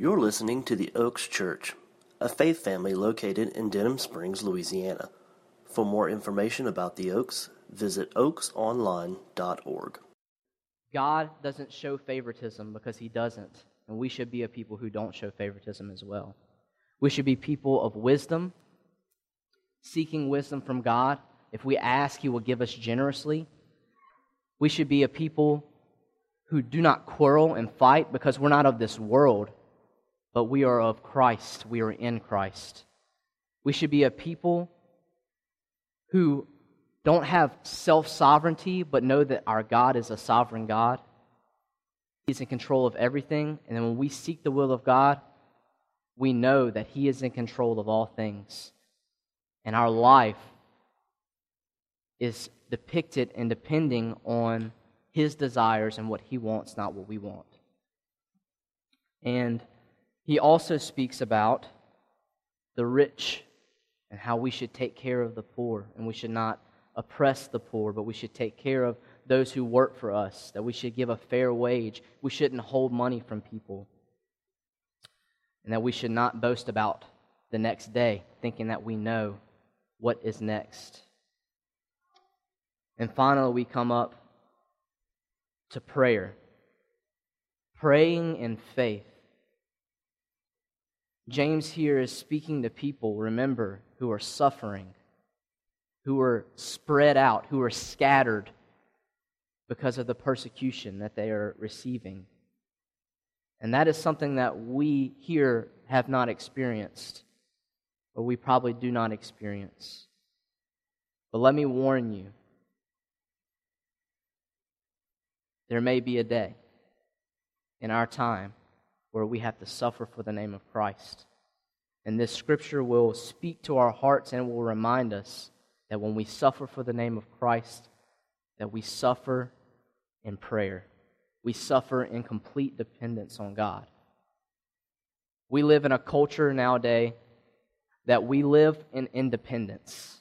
You're listening to the Oaks Church, a faith family located in Denham Springs, Louisiana. For more information about the Oaks, visit oaksonline.org. God doesn't show favoritism because he doesn't, and we should be a people who don't show favoritism as well. We should be people of wisdom, seeking wisdom from God. If we ask, he will give us generously. We should be a people who do not quarrel and fight because we're not of this world but we are of Christ. We are in Christ. We should be a people who don't have self sovereignty, but know that our God is a sovereign God. He's in control of everything. And then when we seek the will of God, we know that He is in control of all things. And our life is depicted and depending on His desires and what He wants, not what we want. And he also speaks about the rich and how we should take care of the poor, and we should not oppress the poor, but we should take care of those who work for us, that we should give a fair wage. We shouldn't hold money from people, and that we should not boast about the next day, thinking that we know what is next. And finally, we come up to prayer. Praying in faith. James here is speaking to people, remember, who are suffering, who are spread out, who are scattered because of the persecution that they are receiving. And that is something that we here have not experienced, or we probably do not experience. But let me warn you there may be a day in our time where we have to suffer for the name of Christ. And this scripture will speak to our hearts and will remind us that when we suffer for the name of Christ, that we suffer in prayer. We suffer in complete dependence on God. We live in a culture nowadays that we live in independence.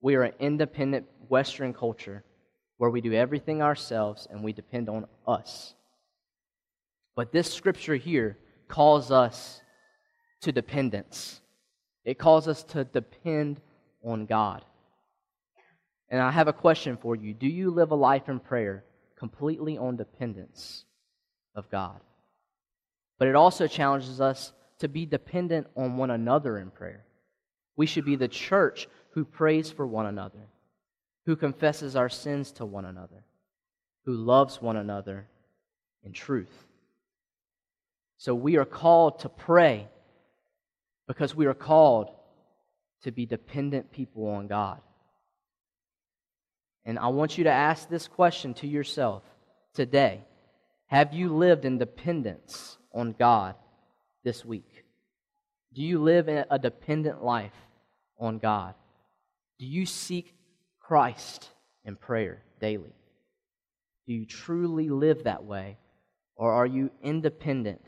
We are an independent Western culture where we do everything ourselves and we depend on us. But this scripture here calls us to dependence. It calls us to depend on God. And I have a question for you. Do you live a life in prayer completely on dependence of God? But it also challenges us to be dependent on one another in prayer. We should be the church who prays for one another, who confesses our sins to one another, who loves one another in truth. So we are called to pray because we are called to be dependent people on God. And I want you to ask this question to yourself today Have you lived in dependence on God this week? Do you live in a dependent life on God? Do you seek Christ in prayer daily? Do you truly live that way? Or are you independent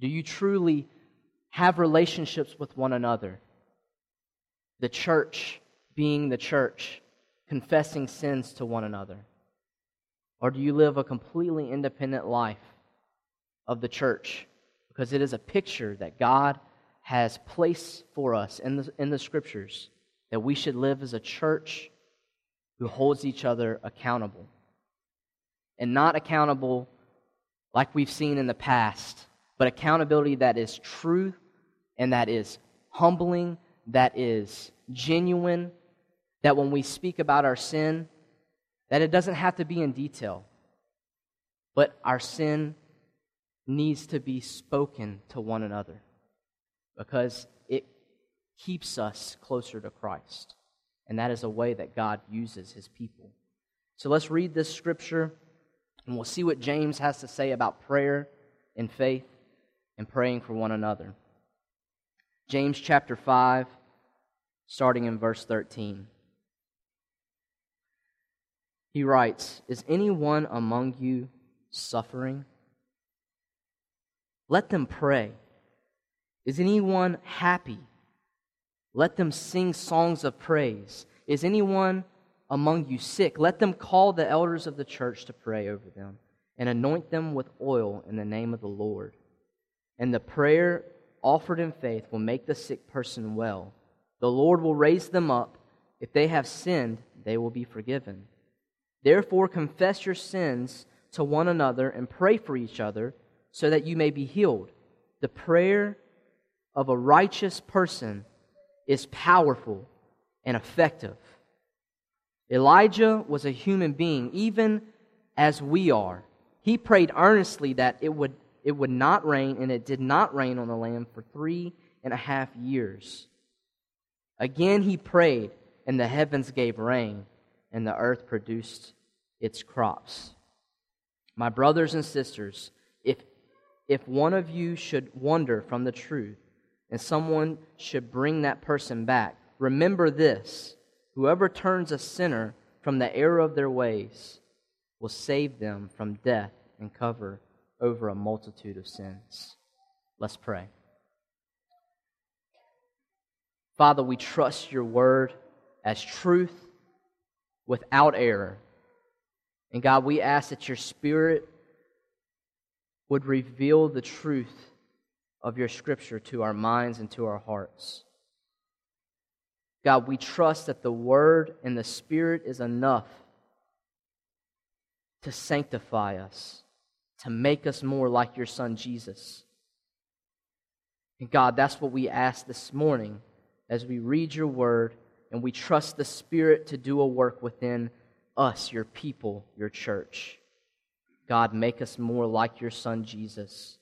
do you truly have relationships with one another? The church being the church, confessing sins to one another? Or do you live a completely independent life of the church? Because it is a picture that God has placed for us in the, in the scriptures that we should live as a church who holds each other accountable. And not accountable like we've seen in the past but accountability that is true and that is humbling, that is genuine, that when we speak about our sin, that it doesn't have to be in detail, but our sin needs to be spoken to one another because it keeps us closer to Christ. And that is a way that God uses his people. So let's read this scripture and we'll see what James has to say about prayer and faith and praying for one another. James chapter 5, starting in verse 13. He writes Is anyone among you suffering? Let them pray. Is anyone happy? Let them sing songs of praise. Is anyone among you sick? Let them call the elders of the church to pray over them and anoint them with oil in the name of the Lord and the prayer offered in faith will make the sick person well. The Lord will raise them up. If they have sinned, they will be forgiven. Therefore, confess your sins to one another and pray for each other so that you may be healed. The prayer of a righteous person is powerful and effective. Elijah was a human being, even as we are. He prayed earnestly that it would, it would not rain, and it did not rain on the land for three and a half years. Again he prayed, and the heavens gave rain, and the earth produced its crops. My brothers and sisters, if, if one of you should wander from the truth, and someone should bring that person back, remember this whoever turns a sinner from the error of their ways will save them from death and cover over a multitude of sins. Let's pray. Father, we trust your word as truth without error. And God, we ask that your spirit would reveal the truth of your scripture to our minds and to our hearts. God, we trust that the word and the spirit is enough to sanctify us, to make us more like your son Jesus. And God, that's what we ask this morning as we read your word and we trust the Spirit to do a work within us, your people, your church. God, make us more like your Son Jesus.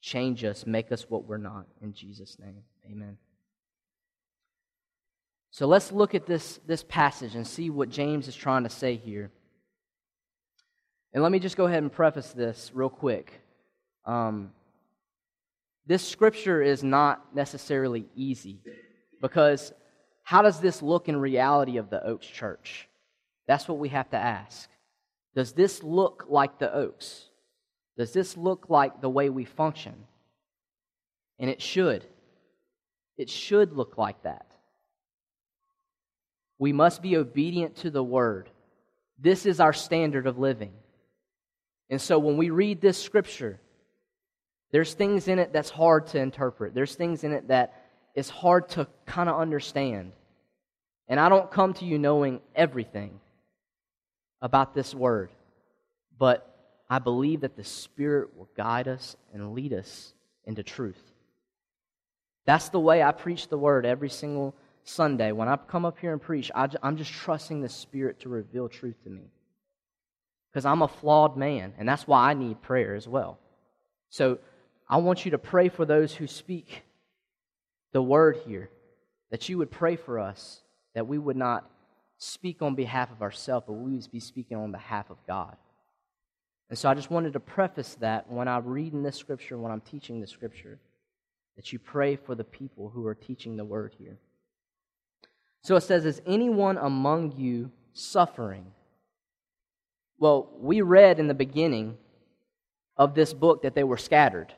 Change us, make us what we're not. In Jesus' name, amen. So let's look at this, this passage and see what James is trying to say here. And let me just go ahead and preface this real quick. Um, this scripture is not necessarily easy because how does this look in reality of the Oaks Church? That's what we have to ask. Does this look like the Oaks? Does this look like the way we function? And it should. It should look like that. We must be obedient to the word. This is our standard of living. And so when we read this scripture, there's things in it that's hard to interpret. There's things in it that is hard to kind of understand. And I don't come to you knowing everything about this word, but I believe that the Spirit will guide us and lead us into truth. That's the way I preach the word every single Sunday. When I come up here and preach, I'm just trusting the Spirit to reveal truth to me. Because I'm a flawed man, and that's why I need prayer as well. So I want you to pray for those who speak the word here, that you would pray for us, that we would not speak on behalf of ourselves, but we would be speaking on behalf of God. And so I just wanted to preface that when I'm reading this scripture, when I'm teaching this scripture, that you pray for the people who are teaching the word here. So it says, Is anyone among you suffering? Well, we read in the beginning of this book that they were scattered.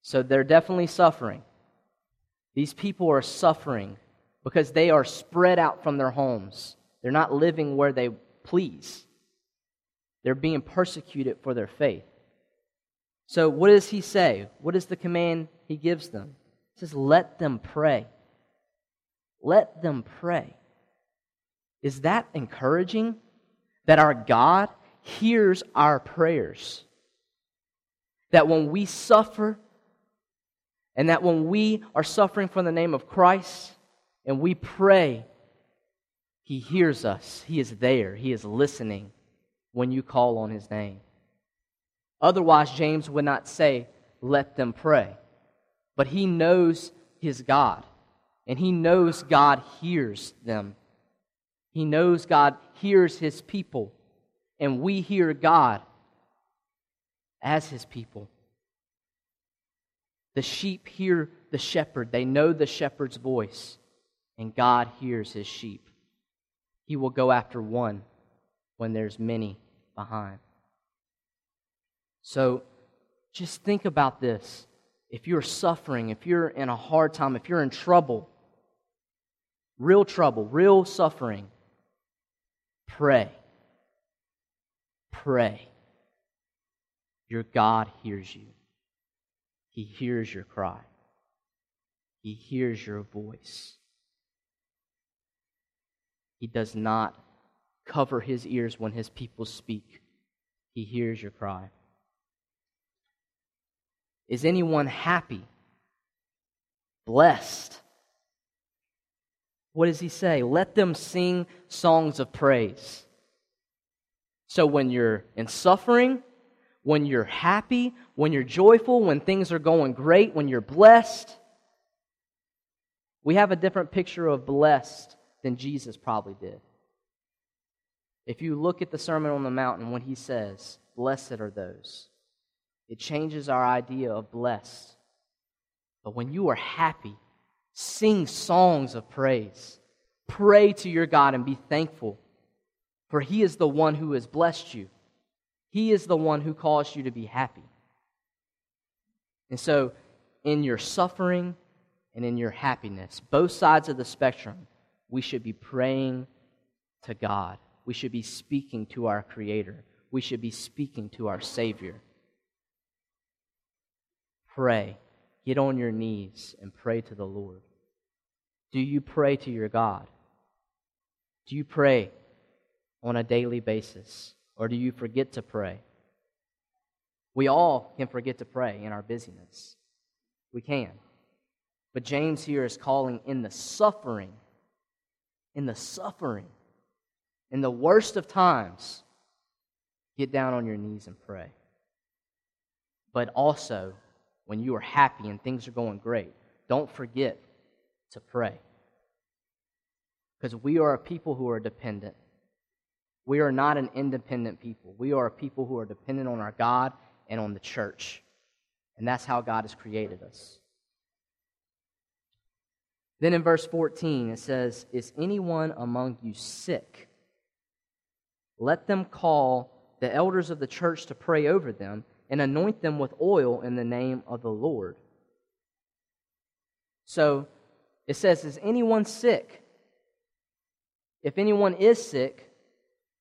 So they're definitely suffering. These people are suffering because they are spread out from their homes. They're not living where they please. They're being persecuted for their faith. So, what does he say? What is the command he gives them? He says, Let them pray. Let them pray. Is that encouraging? That our God hears our prayers? That when we suffer, and that when we are suffering for the name of Christ and we pray, He hears us. He is there. He is listening when you call on His name. Otherwise, James would not say, Let them pray. But he knows his God, and he knows God hears them. He knows God hears his people, and we hear God as his people. The sheep hear the shepherd, they know the shepherd's voice, and God hears his sheep. He will go after one when there's many behind. So just think about this. If you're suffering, if you're in a hard time, if you're in trouble, real trouble, real suffering, pray. Pray. Your God hears you. He hears your cry, He hears your voice. He does not cover His ears when His people speak, He hears your cry. Is anyone happy? Blessed? What does he say? Let them sing songs of praise. So when you're in suffering, when you're happy, when you're joyful, when things are going great, when you're blessed, we have a different picture of blessed than Jesus probably did. If you look at the Sermon on the Mount and when he says, Blessed are those, it changes our idea of blessed. But when you are happy, sing songs of praise. Pray to your God and be thankful, for He is the one who has blessed you. He is the one who caused you to be happy. And so, in your suffering and in your happiness, both sides of the spectrum, we should be praying to God. We should be speaking to our Creator. We should be speaking to our Savior. Pray. Get on your knees and pray to the Lord. Do you pray to your God? Do you pray on a daily basis? Or do you forget to pray? We all can forget to pray in our busyness. We can. But James here is calling in the suffering, in the suffering, in the worst of times, get down on your knees and pray. But also, when you are happy and things are going great, don't forget to pray. Because we are a people who are dependent. We are not an independent people. We are a people who are dependent on our God and on the church. And that's how God has created us. Then in verse 14, it says, Is anyone among you sick? Let them call the elders of the church to pray over them and anoint them with oil in the name of the Lord. So it says, Is anyone sick? If anyone is sick,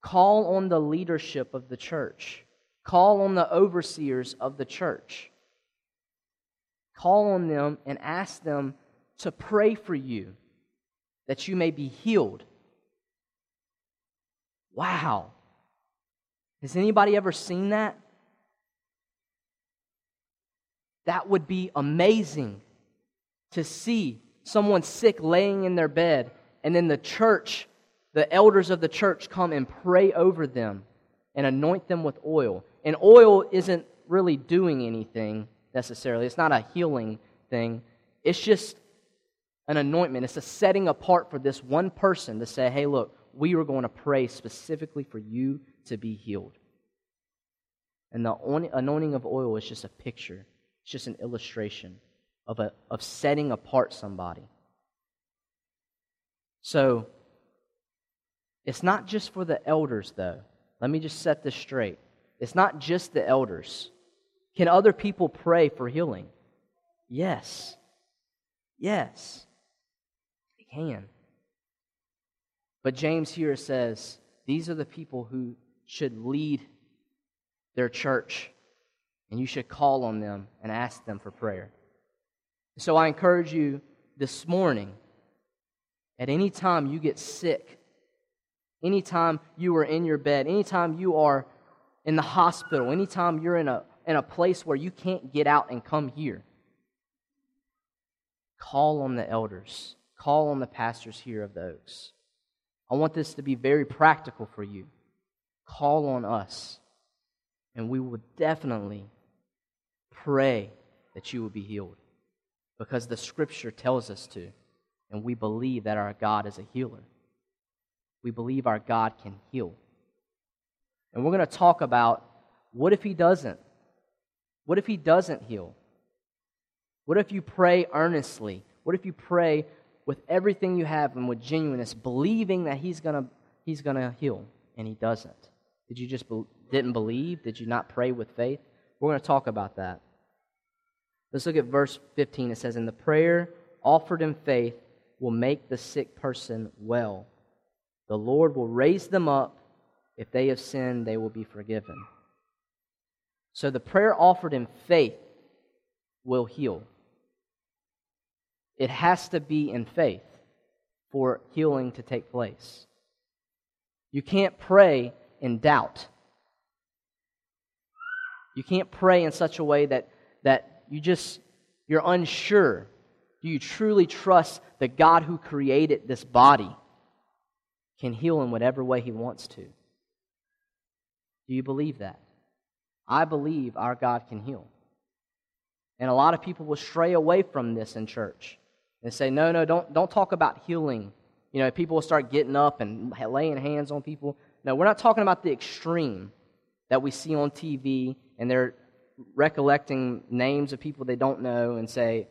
call on the leadership of the church, call on the overseers of the church. Call on them and ask them to pray for you that you may be healed. Wow. Has anybody ever seen that? That would be amazing to see someone sick laying in their bed and then the church the elders of the church come and pray over them and anoint them with oil. And oil isn't really doing anything necessarily, it's not a healing thing. It's just an anointment, it's a setting apart for this one person to say, hey, look, we are going to pray specifically for you to be healed. And the anointing of oil is just a picture, it's just an illustration of, a, of setting apart somebody. So, it's not just for the elders, though. Let me just set this straight. It's not just the elders. Can other people pray for healing? Yes. Yes. They can. But James here says these are the people who should lead their church, and you should call on them and ask them for prayer. So I encourage you this morning, at any time you get sick, anytime you are in your bed, anytime you are in the hospital, anytime you're in a, in a place where you can't get out and come here, call on the elders, call on the pastors here of the Oaks. I want this to be very practical for you. Call on us, and we will definitely pray that you will be healed because the scripture tells us to, and we believe that our God is a healer we believe our God can heal. And we're going to talk about what if He doesn't? What if He doesn't heal? What if you pray earnestly? What if you pray with everything you have and with genuineness, believing that He's going to He's going to heal, and He doesn't? Did you just be, didn't believe? Did you not pray with faith? We're going to talk about that. Let's look at verse 15. It says, And the prayer offered in faith will make the sick person well. The Lord will raise them up. If they have sinned, they will be forgiven. So the prayer offered in faith will heal. It has to be in faith for healing to take place. You can't pray in doubt. You can't pray in such a way that, that you just you're unsure. Do you truly trust the God who created this body can heal in whatever way he wants to? Do you believe that? I believe our God can heal. And a lot of people will stray away from this in church and say, no, no, don't, don't talk about healing. You know, people will start getting up and laying hands on people. No, we're not talking about the extreme that we see on TV and they're recollecting names of people they don't know and say,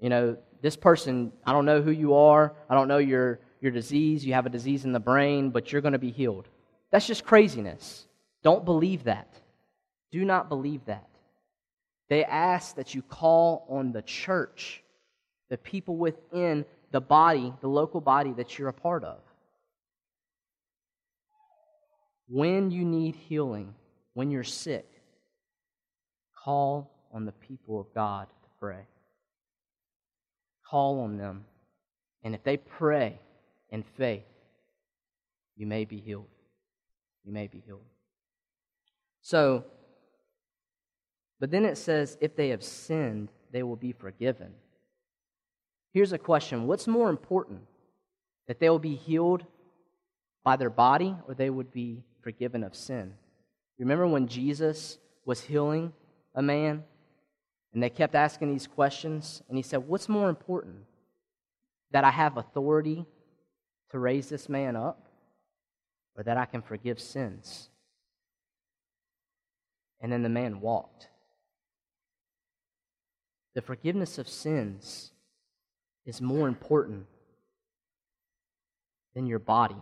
you know, this person, I don't know who you are. I don't know your, your disease. You have a disease in the brain, but you're going to be healed. That's just craziness. Don't believe that. Do not believe that. They ask that you call on the church, the people within the body, the local body that you're a part of. When you need healing, when you're sick, call on the people of God to pray. Call on them. And if they pray in faith, you may be healed. You may be healed. So, but then it says, if they have sinned, they will be forgiven. Here's a question What's more important? That they will be healed by their body or they would be forgiven of sin? Remember when Jesus was healing a man and they kept asking these questions? And he said, What's more important? That I have authority to raise this man up or that I can forgive sins? And then the man walked. The forgiveness of sins is more important than your body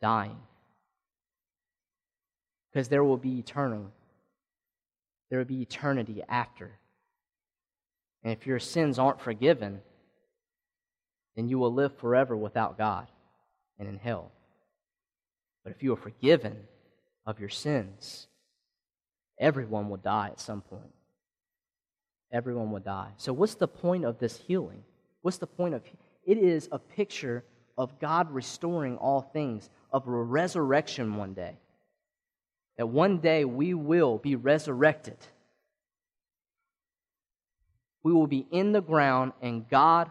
dying. Because there will be eternal. There will be eternity after. And if your sins aren't forgiven, then you will live forever without God and in hell. But if you are forgiven of your sins, everyone will die at some point. Everyone will die. So, what's the point of this healing? What's the point of it? Is a picture of God restoring all things, of a resurrection one day. That one day we will be resurrected. We will be in the ground and God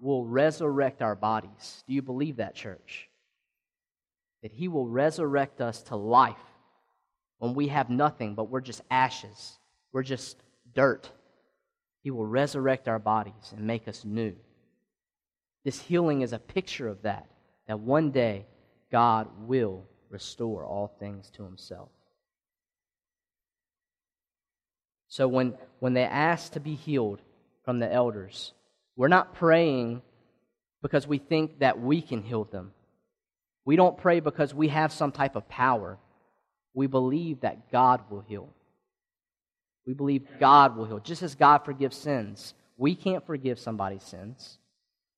will resurrect our bodies. Do you believe that, church? That He will resurrect us to life when we have nothing, but we're just ashes, we're just dirt. He will resurrect our bodies and make us new. This healing is a picture of that, that one day God will restore all things to himself. So when, when they ask to be healed from the elders, we're not praying because we think that we can heal them. We don't pray because we have some type of power. We believe that God will heal. We believe God will heal. Just as God forgives sins, we can't forgive somebody's sins.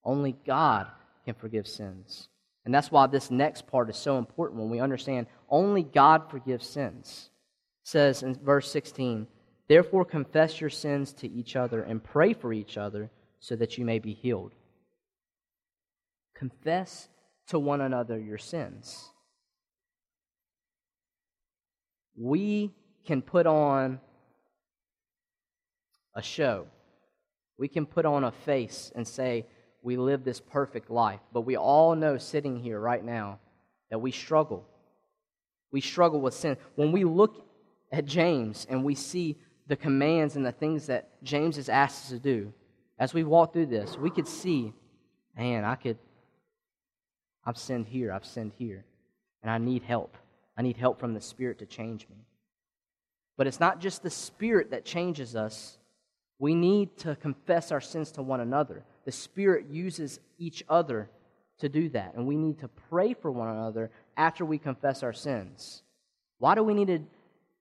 Only God can forgive sins. And that's why this next part is so important when we understand only God forgives sins. It says in verse 16, Therefore confess your sins to each other and pray for each other so that you may be healed. Confess to one another your sins. We can put on a show. We can put on a face and say, we live this perfect life. But we all know sitting here right now that we struggle. We struggle with sin. When we look at James and we see the commands and the things that James has asked us to do, as we walk through this, we could see, man, I could, I've sinned here, I've sinned here, and I need help. I need help from the Spirit to change me. But it's not just the Spirit that changes us. We need to confess our sins to one another. The Spirit uses each other to do that, and we need to pray for one another after we confess our sins. Why do we need to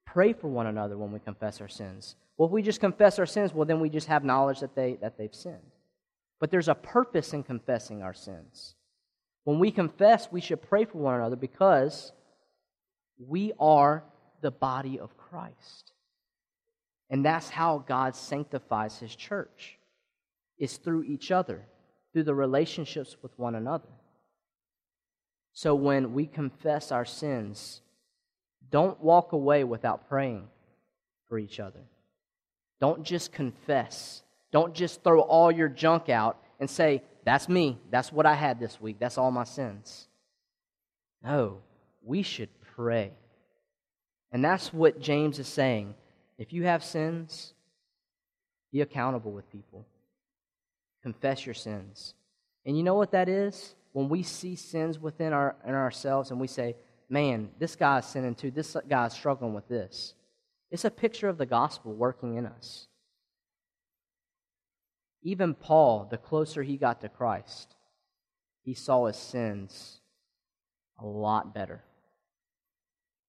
pray for one another when we confess our sins? Well, if we just confess our sins, well, then we just have knowledge that, they, that they've sinned. But there's a purpose in confessing our sins. When we confess, we should pray for one another because we are the body of Christ. And that's how God sanctifies his church. Is through each other, through the relationships with one another. So when we confess our sins, don't walk away without praying for each other. Don't just confess. Don't just throw all your junk out and say, That's me. That's what I had this week. That's all my sins. No, we should pray. And that's what James is saying. If you have sins, be accountable with people. Confess your sins. And you know what that is? When we see sins within our, in ourselves and we say, man, this guy's sinning too, this guy's struggling with this. It's a picture of the gospel working in us. Even Paul, the closer he got to Christ, he saw his sins a lot better,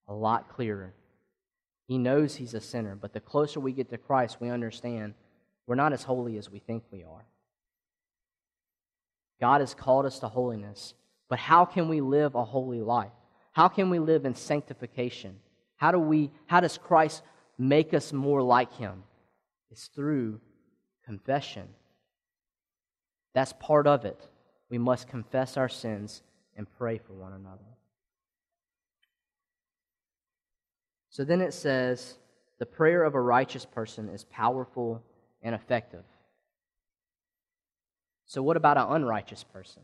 a lot clearer. He knows he's a sinner, but the closer we get to Christ, we understand we're not as holy as we think we are. God has called us to holiness, but how can we live a holy life? How can we live in sanctification? How do we how does Christ make us more like him? It's through confession. That's part of it. We must confess our sins and pray for one another. So then it says, the prayer of a righteous person is powerful and effective. So, what about an unrighteous person?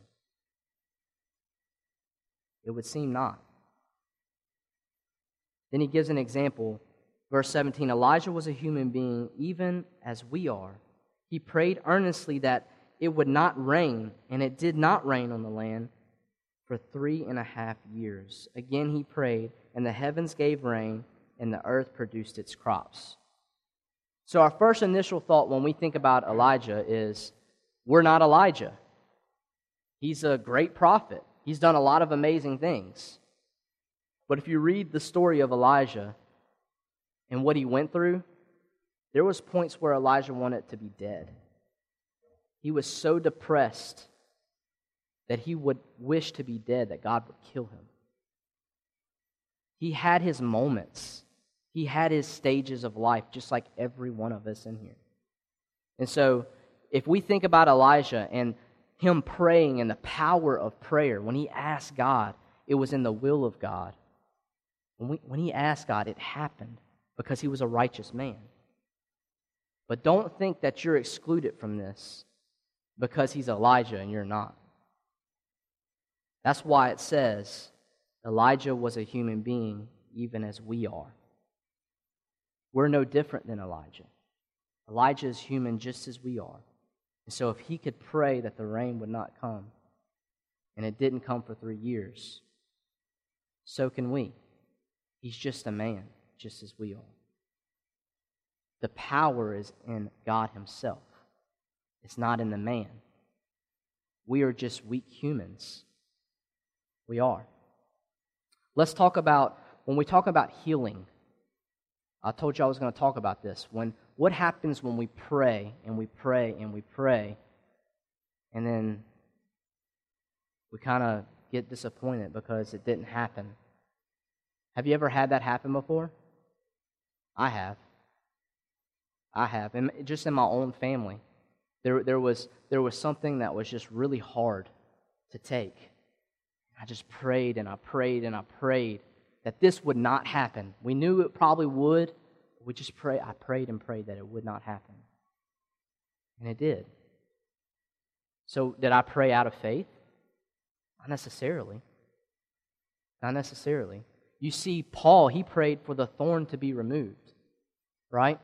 It would seem not. Then he gives an example. Verse 17 Elijah was a human being, even as we are. He prayed earnestly that it would not rain, and it did not rain on the land for three and a half years. Again he prayed, and the heavens gave rain, and the earth produced its crops. So, our first initial thought when we think about Elijah is we're not Elijah. He's a great prophet, he's done a lot of amazing things. But if you read the story of Elijah and what he went through, there was points where Elijah wanted to be dead. He was so depressed that he would wish to be dead that God would kill him. He had his moments. He had his stages of life just like every one of us in here. And so if we think about Elijah and him praying and the power of prayer, when he asked God, it was in the will of God. When, we, when he asked God, it happened because he was a righteous man. But don't think that you're excluded from this because he's Elijah and you're not. That's why it says Elijah was a human being, even as we are. We're no different than Elijah. Elijah is human just as we are. And so, if he could pray that the rain would not come, and it didn't come for three years, so can we. He's just a man, just as we are. The power is in God Himself, it's not in the man. We are just weak humans. We are. Let's talk about, when we talk about healing, I told you I was going to talk about this. When, what happens when we pray and we pray and we pray, and then we kind of get disappointed because it didn't happen? Have you ever had that happen before? I have. I have. And just in my own family, there, there, was, there was something that was just really hard to take. I just prayed and I prayed and I prayed that this would not happen. We knew it probably would. We just pray. I prayed and prayed that it would not happen. And it did. So, did I pray out of faith? Not necessarily. Not necessarily. You see, Paul, he prayed for the thorn to be removed, right?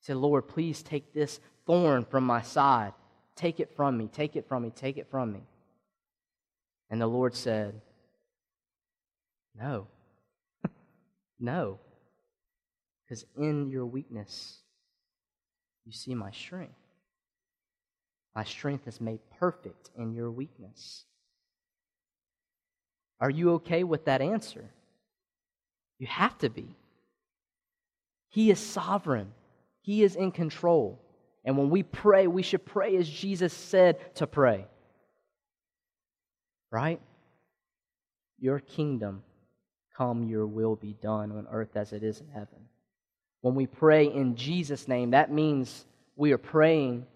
He said, Lord, please take this thorn from my side. Take it from me, take it from me, take it from me. And the Lord said, No. no. Because in your weakness, you see my strength. My strength is made perfect in your weakness. Are you okay with that answer? You have to be. He is sovereign, He is in control. And when we pray, we should pray as Jesus said to pray. Right? Your kingdom come, your will be done on earth as it is in heaven. When we pray in Jesus' name, that means we are praying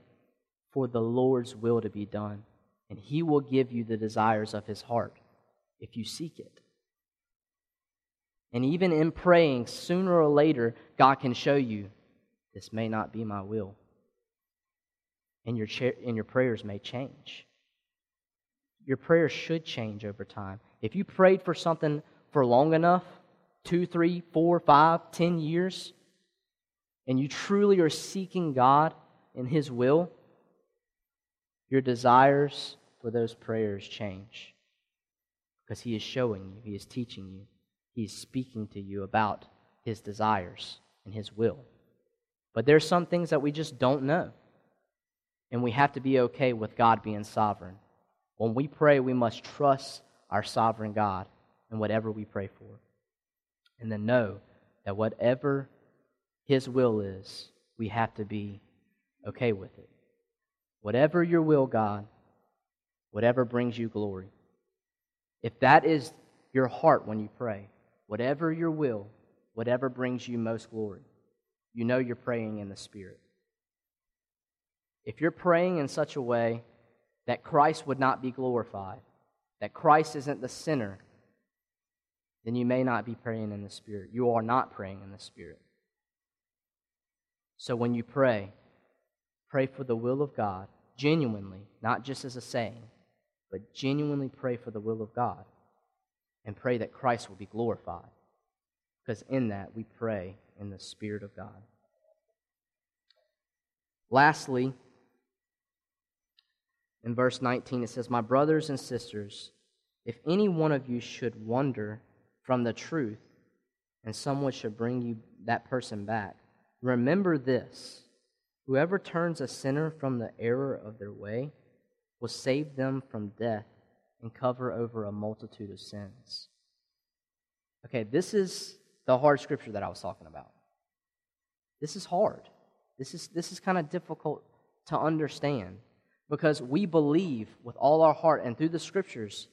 for the Lord's will to be done. And He will give you the desires of His heart if you seek it. And even in praying, sooner or later, God can show you this may not be my will. And your, cha- and your prayers may change. Your prayers should change over time. If you prayed for something for long enough two, three, four, five, ten years and you truly are seeking God and His will your desires for those prayers change because He is showing you, He is teaching you, He is speaking to you about His desires and His will. But there's some things that we just don't know. And we have to be okay with God being sovereign. When we pray, we must trust our sovereign God in whatever we pray for. And then know that whatever His will is, we have to be okay with it. Whatever your will, God, whatever brings you glory. If that is your heart when you pray, whatever your will, whatever brings you most glory, you know you're praying in the Spirit. If you're praying in such a way that Christ would not be glorified, that Christ isn't the center, then you may not be praying in the Spirit. You are not praying in the Spirit. So when you pray, pray for the will of God genuinely, not just as a saying, but genuinely pray for the will of God and pray that Christ will be glorified. Because in that we pray in the Spirit of God. Lastly, in verse 19, it says, My brothers and sisters, if any one of you should wander from the truth and someone should bring you that person back, remember this Whoever turns a sinner from the error of their way will save them from death and cover over a multitude of sins. Okay, this is the hard scripture that I was talking about. This is hard. This is, this is kind of difficult to understand because we believe with all our heart and through the scriptures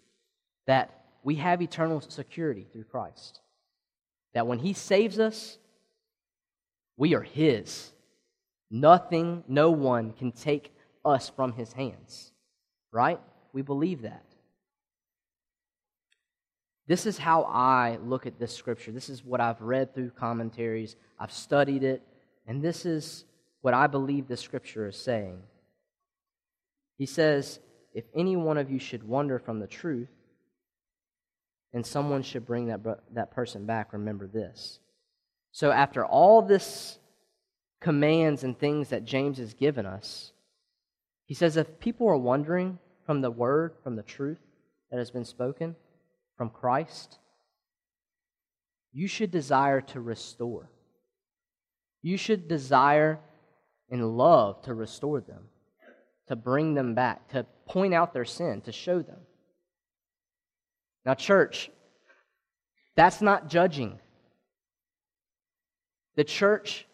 that we have eternal security through Christ. That when He saves us, we are His. Nothing, no one can take us from his hands. Right? We believe that. This is how I look at this scripture. This is what I've read through commentaries. I've studied it. And this is what I believe this scripture is saying. He says, If any one of you should wander from the truth, and someone should bring that, that person back, remember this. So, after all this commands and things that James has given us. He says if people are wandering from the word, from the truth that has been spoken, from Christ, you should desire to restore. You should desire in love to restore them, to bring them back, to point out their sin, to show them. Now, church, that's not judging. The church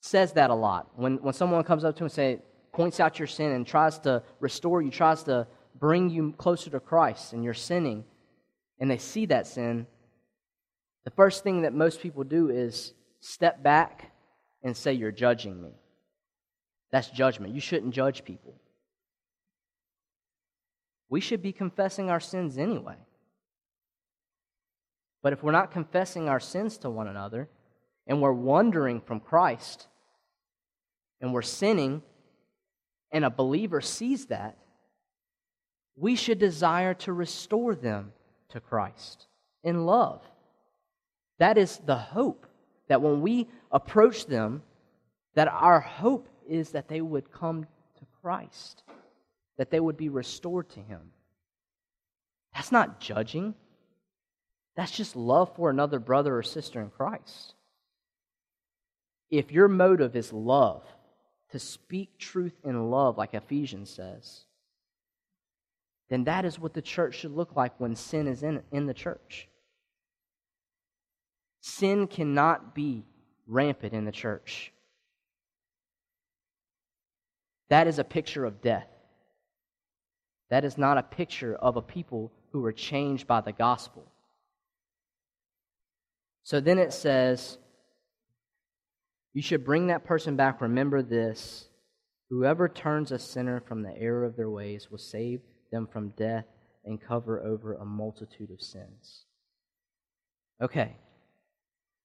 says that a lot. When, when someone comes up to him and say, points out your sin and tries to restore you, tries to bring you closer to Christ and you're sinning, and they see that sin, the first thing that most people do is step back and say, You're judging me. That's judgment. You shouldn't judge people. We should be confessing our sins anyway. But if we're not confessing our sins to one another and we're wandering from Christ, and we're sinning, and a believer sees that, we should desire to restore them to Christ in love. That is the hope that when we approach them, that our hope is that they would come to Christ, that they would be restored to Him. That's not judging. That's just love for another brother or sister in Christ. If your motive is love, to speak truth in love, like Ephesians says, then that is what the church should look like when sin is in, in the church. Sin cannot be rampant in the church. That is a picture of death. That is not a picture of a people who were changed by the gospel. So then it says, You should bring that person back. Remember this whoever turns a sinner from the error of their ways will save them from death and cover over a multitude of sins. Okay,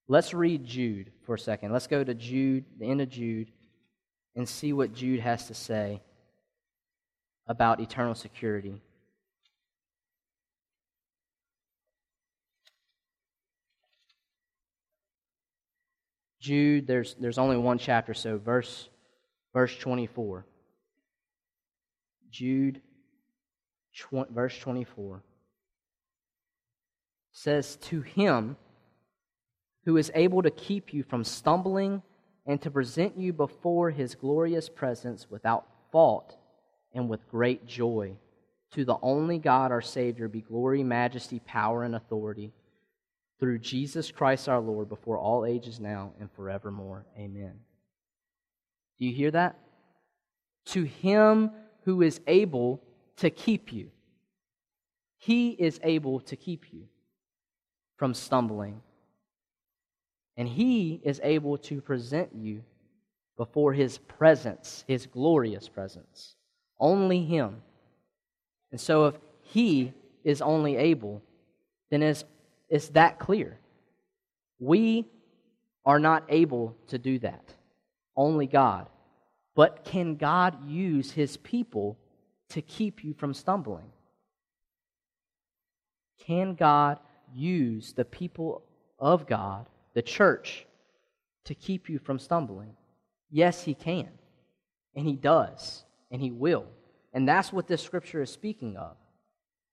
let's read Jude for a second. Let's go to Jude, the end of Jude, and see what Jude has to say about eternal security. Jude, there's, there's only one chapter, so verse, verse 24. Jude, verse 24 says, To him who is able to keep you from stumbling and to present you before his glorious presence without fault and with great joy. To the only God, our Savior, be glory, majesty, power, and authority through Jesus Christ our Lord before all ages now and forevermore. Amen. Do you hear that? To him who is able to keep you. He is able to keep you from stumbling. And he is able to present you before his presence, his glorious presence. Only him. And so if he is only able, then it's it's that clear. We are not able to do that. Only God. But can God use his people to keep you from stumbling? Can God use the people of God, the church, to keep you from stumbling? Yes, he can. And he does. And he will. And that's what this scripture is speaking of.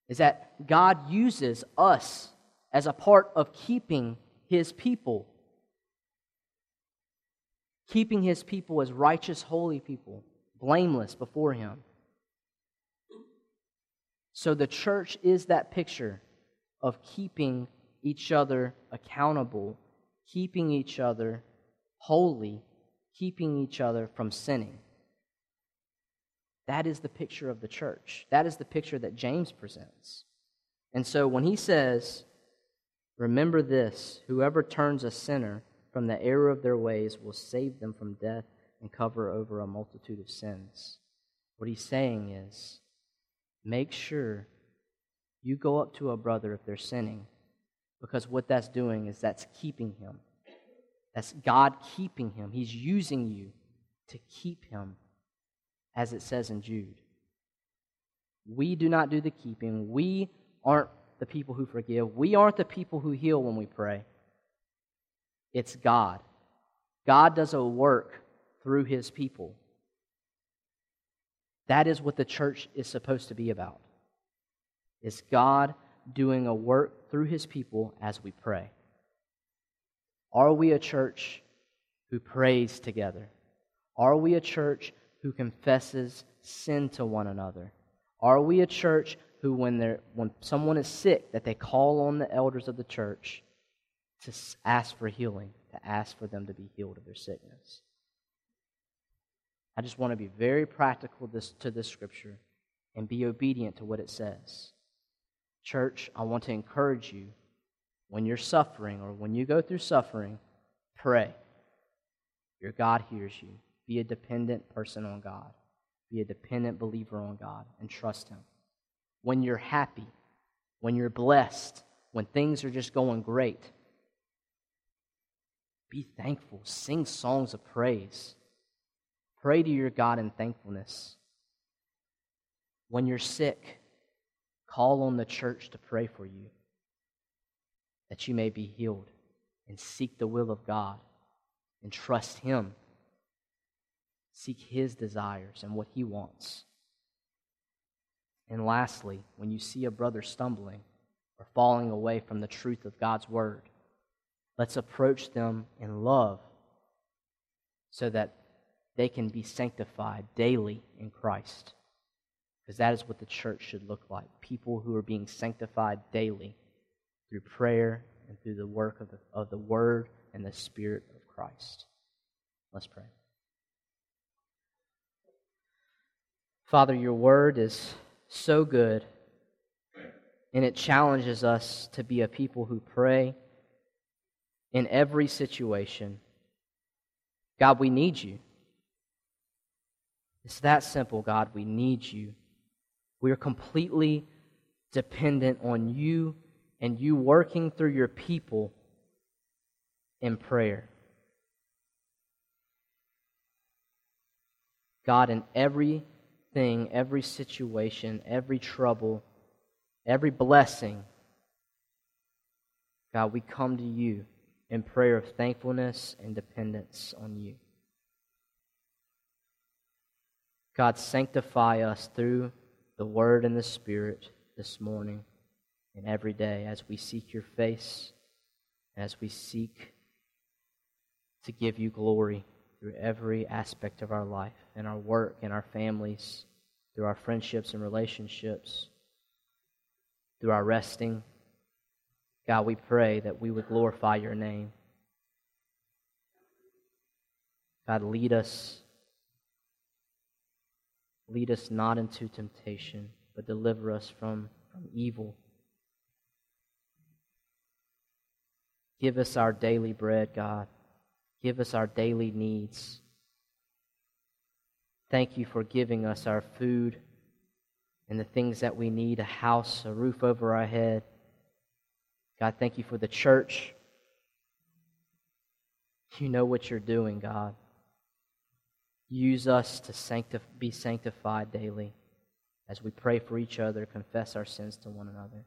Is that God uses us as a part of keeping his people. Keeping his people as righteous, holy people, blameless before him. So the church is that picture of keeping each other accountable, keeping each other holy, keeping each other from sinning. That is the picture of the church. That is the picture that James presents. And so when he says, Remember this whoever turns a sinner from the error of their ways will save them from death and cover over a multitude of sins. What he's saying is make sure you go up to a brother if they're sinning, because what that's doing is that's keeping him. That's God keeping him. He's using you to keep him, as it says in Jude. We do not do the keeping. We aren't the people who forgive. We aren't the people who heal when we pray. It's God. God does a work through his people. That is what the church is supposed to be about. Is God doing a work through his people as we pray? Are we a church who prays together? Are we a church who confesses sin to one another? Are we a church who, when, they're, when someone is sick, that they call on the elders of the church to ask for healing, to ask for them to be healed of their sickness. I just want to be very practical this, to this scripture and be obedient to what it says. Church, I want to encourage you when you're suffering or when you go through suffering, pray. Your God hears you. Be a dependent person on God. Be a dependent believer on God and trust Him when you're happy, when you're blessed, when things are just going great. Be thankful. Sing songs of praise. Pray to your God in thankfulness. When you're sick, call on the church to pray for you that you may be healed and seek the will of God and trust Him. Seek His desires and what He wants. And lastly, when you see a brother stumbling or falling away from the truth of God's word, let's approach them in love so that they can be sanctified daily in Christ. Because that is what the church should look like people who are being sanctified daily through prayer and through the work of the, of the Word and the Spirit of Christ. Let's pray. Father, your Word is so good. And it challenges us to be a people who pray in every situation. God, we need you. It's that simple, God. We need you. We are completely dependent on you and you working through your people in prayer. God, in everything, every situation, every trouble, every blessing, God, we come to you in prayer of thankfulness and dependence on you. God, sanctify us through the Word and the Spirit this morning and every day as we seek your face, as we seek to give you glory through every aspect of our life, in our work, in our families, through our friendships and relationships, through our resting. God, we pray that we would glorify your name. God, lead us. Lead us not into temptation, but deliver us from, from evil. Give us our daily bread, God. Give us our daily needs. Thank you for giving us our food and the things that we need a house, a roof over our head. God, thank you for the church. You know what you're doing, God. Use us to be sanctified daily as we pray for each other, confess our sins to one another.